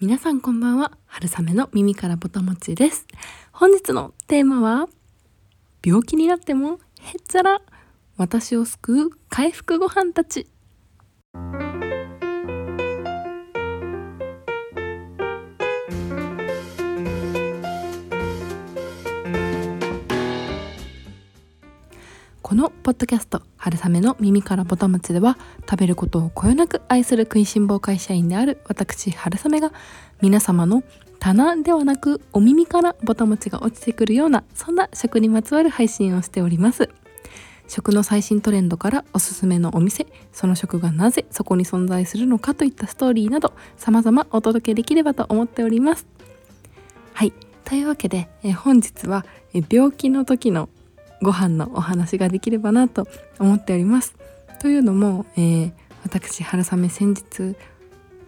皆さんこんばんは。春雨の耳からぼたもちです。本日のテーマは病気になってもへっちゃら私を救う回復ご飯たち。このポッドキャスト「春雨の耳からぼたもち」では食べることをこよなく愛する食いしん坊会社員である私春雨が皆様の棚ではなくお耳からぼたもちが落ちてくるようなそんな食にまつわる配信をしております。食の最新トレンドからおすすめのお店その食がなぜそこに存在するのかといったストーリーなど様々お届けできればと思っております。はい。というわけでえ本日はえ病気の時のご飯のお話ができればなと思っております。というのも、えー、私春雨先日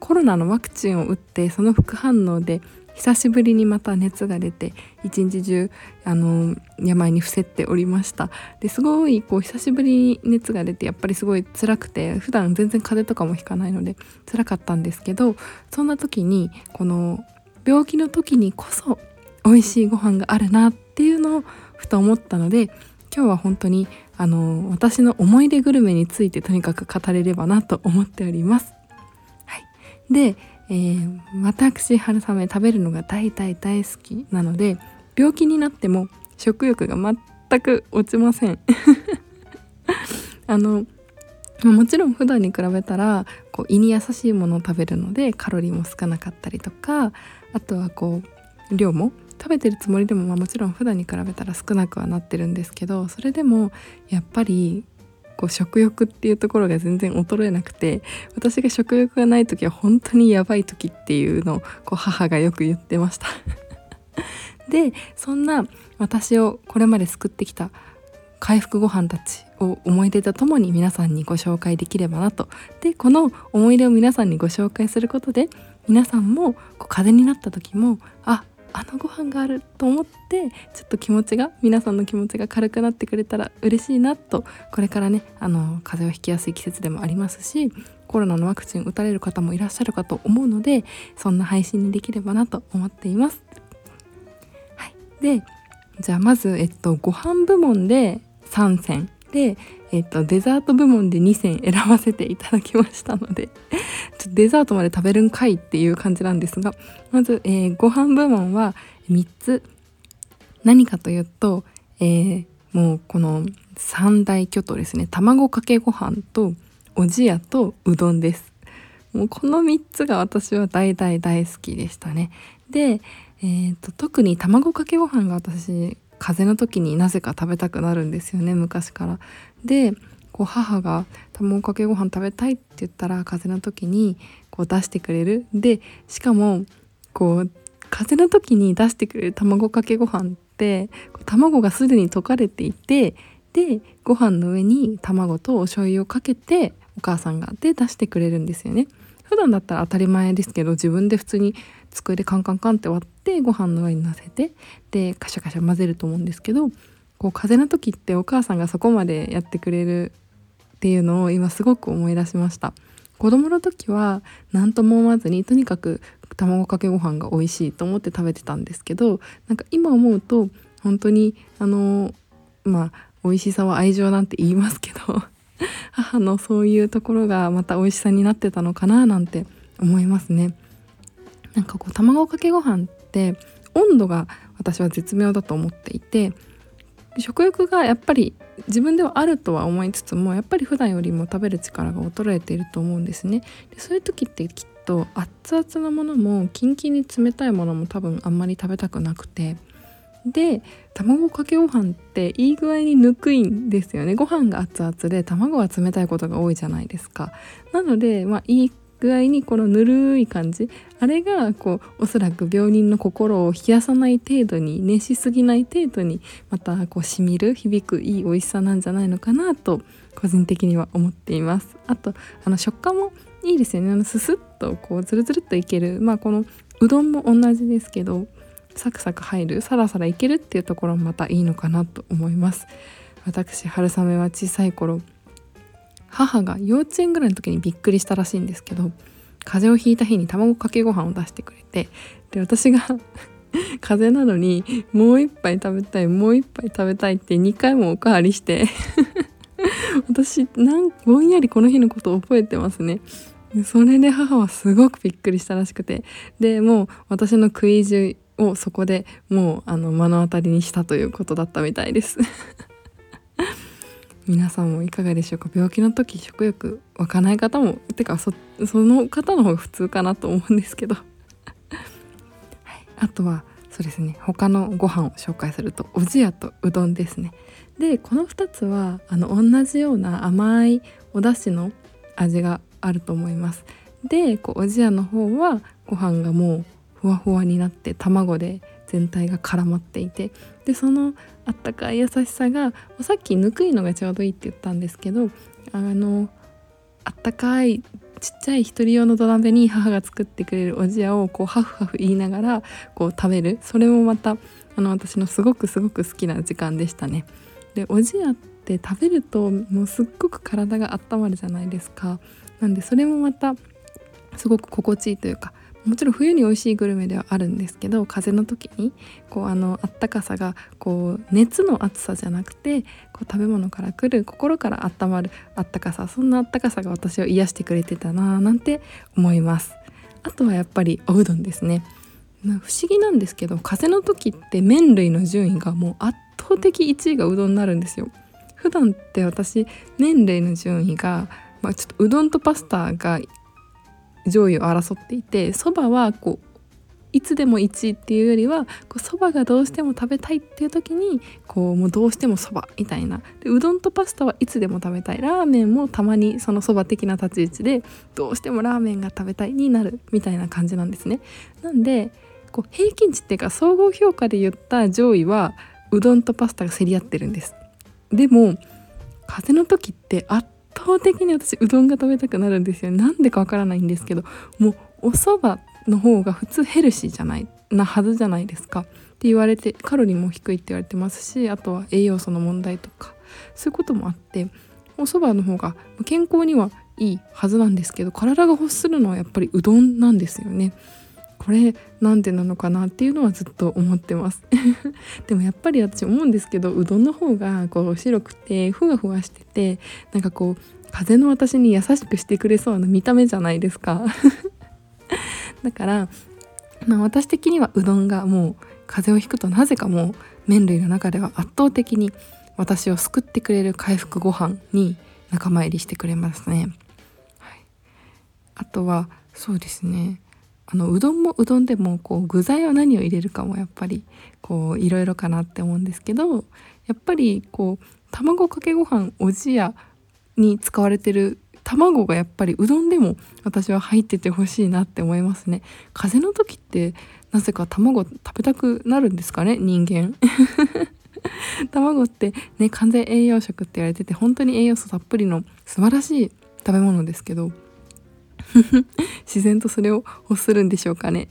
コロナのワクチンを打ってその副反応で久しぶりにまた熱が出て一日中あの病に伏せておりましたですごいこう久しぶりに熱が出てやっぱりすごい辛くて普段全然風邪とかもひかないので辛かったんですけどそんな時にこの病気の時にこそ美味しいご飯があるなっていうのをふと思ったので今日は本当にあの私の思い出グルメについてとにかく語れればなと思っております。はい、で、えー、私春雨食べるのが大大大好きなので病気になっても食欲が全く落ちません。あのもちろん普段に比べたらこう胃に優しいものを食べるのでカロリーも少なかったりとかあとはこう量も食べてるつもりでも、まあ、もちろん普段に比べたら少なくはなってるんですけどそれでもやっぱりこう食欲っていうところが全然衰えなくて私が食欲がない時は本当にやばい時っていうのをこう母がよく言ってました。でそんな私をこれまで救ってきた回復ご飯たちを思い出とともに皆さんにご紹介できればなと。でこの思い出を皆さんにご紹介することで皆さんもこう風邪になった時もああのご飯があると思ってちょっと気持ちが皆さんの気持ちが軽くなってくれたら嬉しいなとこれからねあの風邪をひきやすい季節でもありますしコロナのワクチン打たれる方もいらっしゃるかと思うのでそんな配信にできればなと思っています。はい、でじゃあまず、えっと、ご飯部門で3選で、えっと、デザート部門で2選選ばせていただきましたのでデザートまで食べるんかいっていう感じなんですがまず、えー、ご飯部門は3つ。何かというと、えー、もうこの三大巨頭ですね。卵かけご飯とおじやとうどんです。もうこの3つが私は大大大好きでしたね。で、えーと特に卵かけご飯が私風邪の時になぜか食べたくなるんですよね昔から。でこう母が卵かけご飯食べたいって言ったら風邪の時にこう出してくれるでしかもこう風邪の時に出してくれる卵かけご飯って卵がすでに溶かれていてでご飯の上に卵とお醤油をかけてお母さんがで出してくれるんですよね。普段だったら当たり前ですけど自分で普通に机でカンカンカンって割ってご飯の上に乗せてでカシャカシャ混ぜると思うんですけどこう風邪の時ってお母さんがそこまでやってくれるっていうのを今すごく思い出しました子供の時は何とも思わずにとにかく卵かけご飯が美味しいと思って食べてたんですけどなんか今思うと本当にあのまあ美味しさは愛情なんて言いますけど 母のそういうところがまた美味しさになってたのかななんて思いますね。なんかこう卵かけご飯って温度が私は絶妙だと思っていて食欲がやっぱり自分ではあるとは思いつつもやっぱり普段よりも食べる力が衰えていると思うんですね。でそういう時ってきっと熱々なものもキンキンに冷たいものも多分あんまり食べたくなくて。で卵かけご飯っていい具合にぬくいんですよね。ご飯が熱々で卵が冷たいことが多いじゃないですか。なのでまあいい具合にこのぬるい感じ。あれがこうおそらく病人の心を冷やさない程度に熱しすぎない程度にまたこうしみる響くいい美味しさなんじゃないのかなと個人的には思っています。あとあの食感もいいですよね。あのススッとこうズルズルっといける。まあこのうどんも同じですけどサクサク入るサラサラいけるっていうところもまたいいのかなと思います。私春雨は小さい頃母が幼稚園ぐらいの時にびっくりしたらしいんですけど風邪をひいた日に卵かけご飯を出してくれてで私が 風邪なのにもう一杯食べたいもう一杯食べたいって2回もおかわりして 私なんぼんやりこの日のことを覚えてますね。それで母はすごくびっくりしたらしくてでもう私の食い意地をそこでもうあの目の当たりにしたということだったみたいです。皆さんもいかがでしょうか？病気の時食欲湧かない方もてかその方の方が普通かなと思うんですけど、はい、あとはそうですね。他のご飯を紹介するとおじやとうどんですね。でこの2つはあの同じような甘いお出汁の味があると思います。でこうおじやの方はご飯がもうふわふわになって卵で全体が絡まっていてでそのあったかい優しさがさっきぬくいのがちょうどいいって言ったんですけどあのあったかいちっちゃい一人用の土鍋に母が作ってくれるおじやをこうハフハフ言いながらこう食べるそれもまたあの私のすごくすごく好きな時間でしたね。でおじやって食べるともうすっごく体が温まるじゃないですか。なんでそれもまたすごく心地いいというかもちろん冬に美味しいグルメではあるんですけど風邪の時にこうあのあったかさがこう熱の熱さじゃなくてこう食べ物から来る心から温まるあったかさそんなあったかさが私を癒してくれてたなぁなんて思います。あとはやっぱりおうどんですね。不思議なんですけど風邪の時って麺類の順位がもう圧倒的1位がうどんになるんですよ。普段って私麺類の順位が、まあ、ちょっとうどんとパスタが上位を争っていてそばはこういつでも1位っていうよりはそばがどうしても食べたいっていう時にこうもうどうしてもそばみたいなでうどんとパスタはいつでも食べたいラーメンもたまにそのそば的な立ち位置でどうしてもラーメンが食べたいになるみたいな感じなんですね。なんでこう平均値っていうか総合評価で言った上位はうどんとパスタが競り合ってるんです。でも風の時って圧倒的に私うどんが食べたくなるんですよなんでかわからないんですけどもうお蕎麦の方が普通ヘルシーじゃないなはずじゃないですかって言われてカロリーも低いって言われてますしあとは栄養素の問題とかそういうこともあってお蕎麦の方が健康にはいいはずなんですけど体が欲するのはやっぱりうどんなんですよね。これなんでなのかなっていうのはずっと思ってます。でもやっぱり私思うんですけどうどんの方がこう白くてふわふわしててなんかこう風の私に優しくしてくれそうな見た目じゃないですか。だからまあ私的にはうどんがもう風邪をひくとなぜかもう麺類の中では圧倒的に私を救ってくれる回復ご飯に仲間入りしてくれますね、はい、あとはそうですね。あのうどんもうどんでもこう具材は何を入れるかもやっぱりこういろいろかなって思うんですけどやっぱりこう卵かけご飯おじやに使われてる卵がやっぱりうどんでも私は入っててほしいなって思いますね。風邪の時ってなぜか卵食べたくなるんですかね人間。卵ってね完全栄養食って言われてて本当に栄養素たっぷりの素晴らしい食べ物ですけど 自然とそれを欲するんでしょうかね。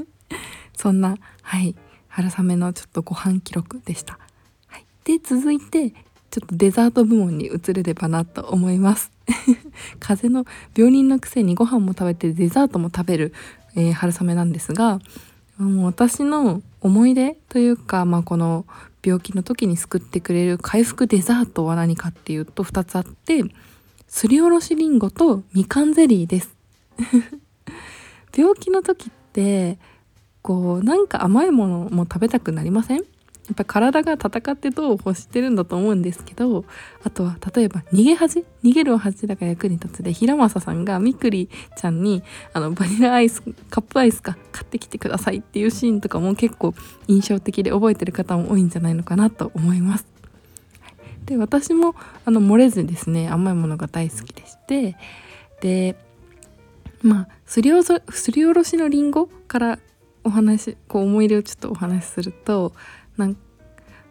そんなはい春雨のちょっとご飯記録でした、はい、で続いてちょっとデザート部門に移れればなと思います。風邪の病人のくせにご飯も食べてデザートも食べる、えー、春雨なんですがもう私の思い出というか、まあ、この病気の時に救ってくれる回復デザートは何かっていうと2つあってすりおろしりんごとみかんゼリーです。病気の時ってこうなんか甘いものも食べたくなりません？やっぱ体が戦ってどう欲してるんだと思うんですけどあとは例えば逃げ恥？逃げるお恥だから役に立つで平正さんがみくりちゃんにあのバニラアイスカップアイスか買ってきてくださいっていうシーンとかも結構印象的で覚えてる方も多いんじゃないのかなと思います。で私もあの漏れずですね甘いものが大好きでしてでまあすりおすりおろしのりんごからお話こう思い出をちょっとお話しするとなん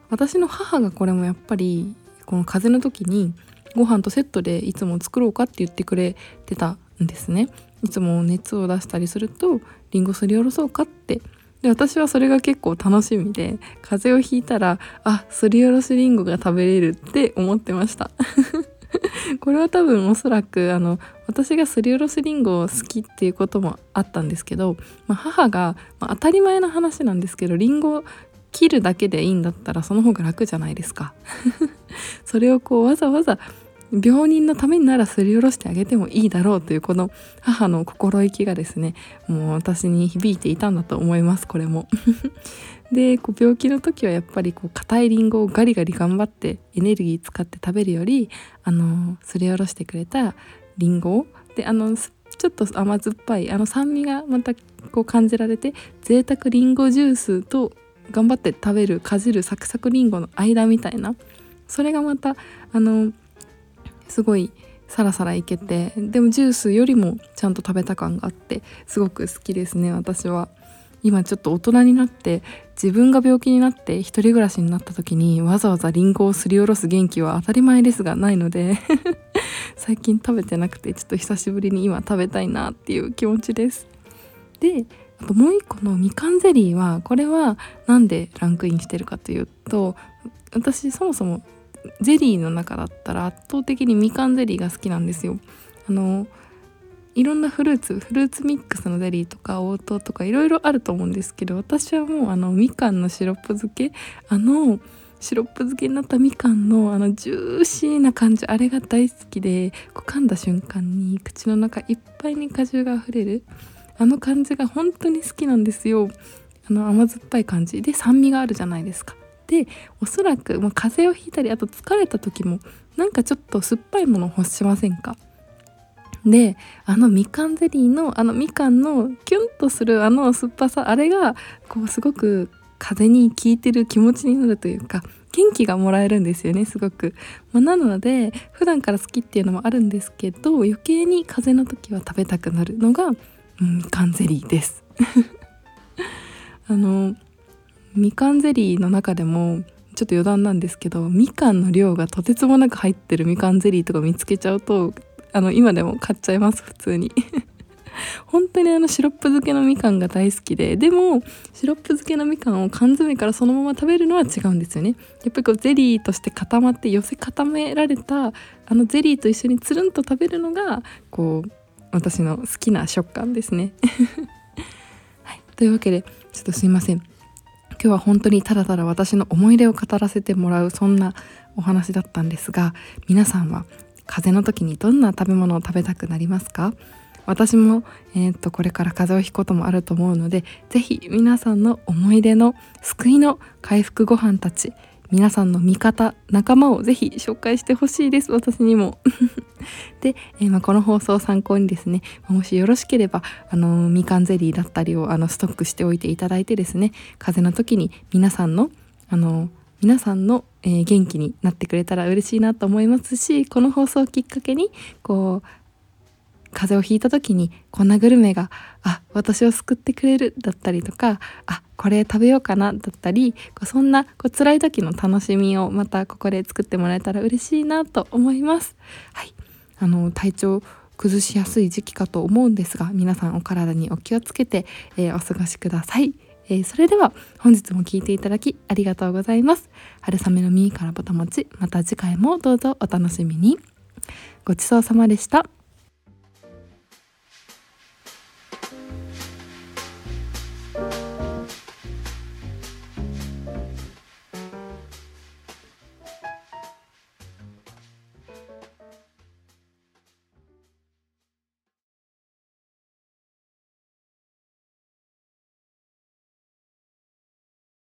私の母がこれもやっぱりこの風邪の時にご飯とセットでいつも作ろうかって言ってくれてたんですね。いつも熱を出したりするとりんごすりおろそうかってで私はそれが結構楽しみで風邪をひいたらあすりおろしりんごが食べれるって思ってました。これは多分おそらくあの私がすりおろしりんごを好きっていうこともあったんですけど、まあ、母が、まあ、当たり前の話なんですけどりんご切るだけでいいんだったらその方が楽じゃないですか。それをこうわざわざ病人のためにならすりおろしてあげてもいいだろうというこの母の心意気がですねもう私に響いていたんだと思いますこれも。でこう病気の時はやっぱりこう硬いりんごをガリガリ頑張ってエネルギー使って食べるよりあのすりおろしてくれたりんごであのちょっと甘酸っぱいあの酸味がまたこう感じられて贅沢りんごジュースと頑張って食べるかじるサクサクりんごの間みたいなそれがまたあのすごいサラサラいけてでもジュースよりもちゃんと食べた感があってすごく好きですね私は。今ちょっと大人になって自分が病気になって一人暮らしになった時にわざわざリンゴをすりおろす元気は当たり前ですがないので 最近食べてなくてちょっと久しぶりに今食べたいなっていう気持ちです。であともう一個のみかんゼリーはこれは何でランクインしてるかというと私そもそもゼリーの中だったら圧倒的にみかんゼリーが好きなんですよ。あのいろんなフルーツフルーツミックスのゼリーとか応答とかいろいろあると思うんですけど私はもうあのみかんのシロップ漬けあのシロップ漬けになったみかんのあのジューシーな感じあれが大好きでこう噛んだ瞬間に口の中いっぱいに果汁があふれるあの感じが本当に好きなんですよ。あの甘酸っぱい感じ。で酸味があるじゃないですか。でおそらくもう風邪をひいたりあと疲れた時もなんかちょっと酸っぱいもの欲しませんか？であのみかんゼリーのあのみかんのキュンとするあの酸っぱさあれがこうすごく風に効いてる気持ちになるというか元気がもらえるんですよねすごく、まあ、なので普段から好きっていうのもあるんですけど余計に風邪の時は食べたくなるのが、うん、みかんゼリーです。あのみかんゼリーの中でもちょっと余談なんですけどみかんの量がとてつもなく入ってるみかんゼリーとか見つけちゃうとあの今でも買っちゃいます普通に。本当にあのシロップ漬けのみかんが大好きででもシロップ漬けのみかんを缶詰からそのまま食べるのは違うんですよね。やっぱりこうゼリーとして固まって寄せ固められたあのゼリーと一緒につるんと食べるのがこう私の好きな食感ですね。はい、というわけでちょっとすいません。今日は本当にただただ私の思い出を語らせてもらうそんなお話だったんですが皆さんは風邪の時にどんな食べ物を食べたくなりますか？私も、えー、とこれから風邪をひくこともあると思うので是非皆さんの思い出の救いの回復ご飯たち皆さんの味方仲間をぜひ紹介してほしいです。私にも。で、えー、まあ、この放送を参考にですねもしよろしければあのみかんゼリーだったりをあのストックしておいていただいてですね風邪の時に皆さんのあの皆さんの、えー、元気になってくれたら嬉しいなと思いますしこの放送をきっかけにこう風邪をひいた時にこんなグルメがあ私を救ってくれるだったりとかあこれ食べようかなだったりそんなこう辛い時の楽しみをまたここで作ってもらえたら嬉しいなと思います。はい、あの体調崩しやすい時期かと思うんですが皆さんお体にお気をつけて、えー、お過ごしください。えー、それでは本日も聴いていただきありがとうございます。春雨の耳からぼたもちまた次回もどうぞお楽しみに。ごちそうさまでした。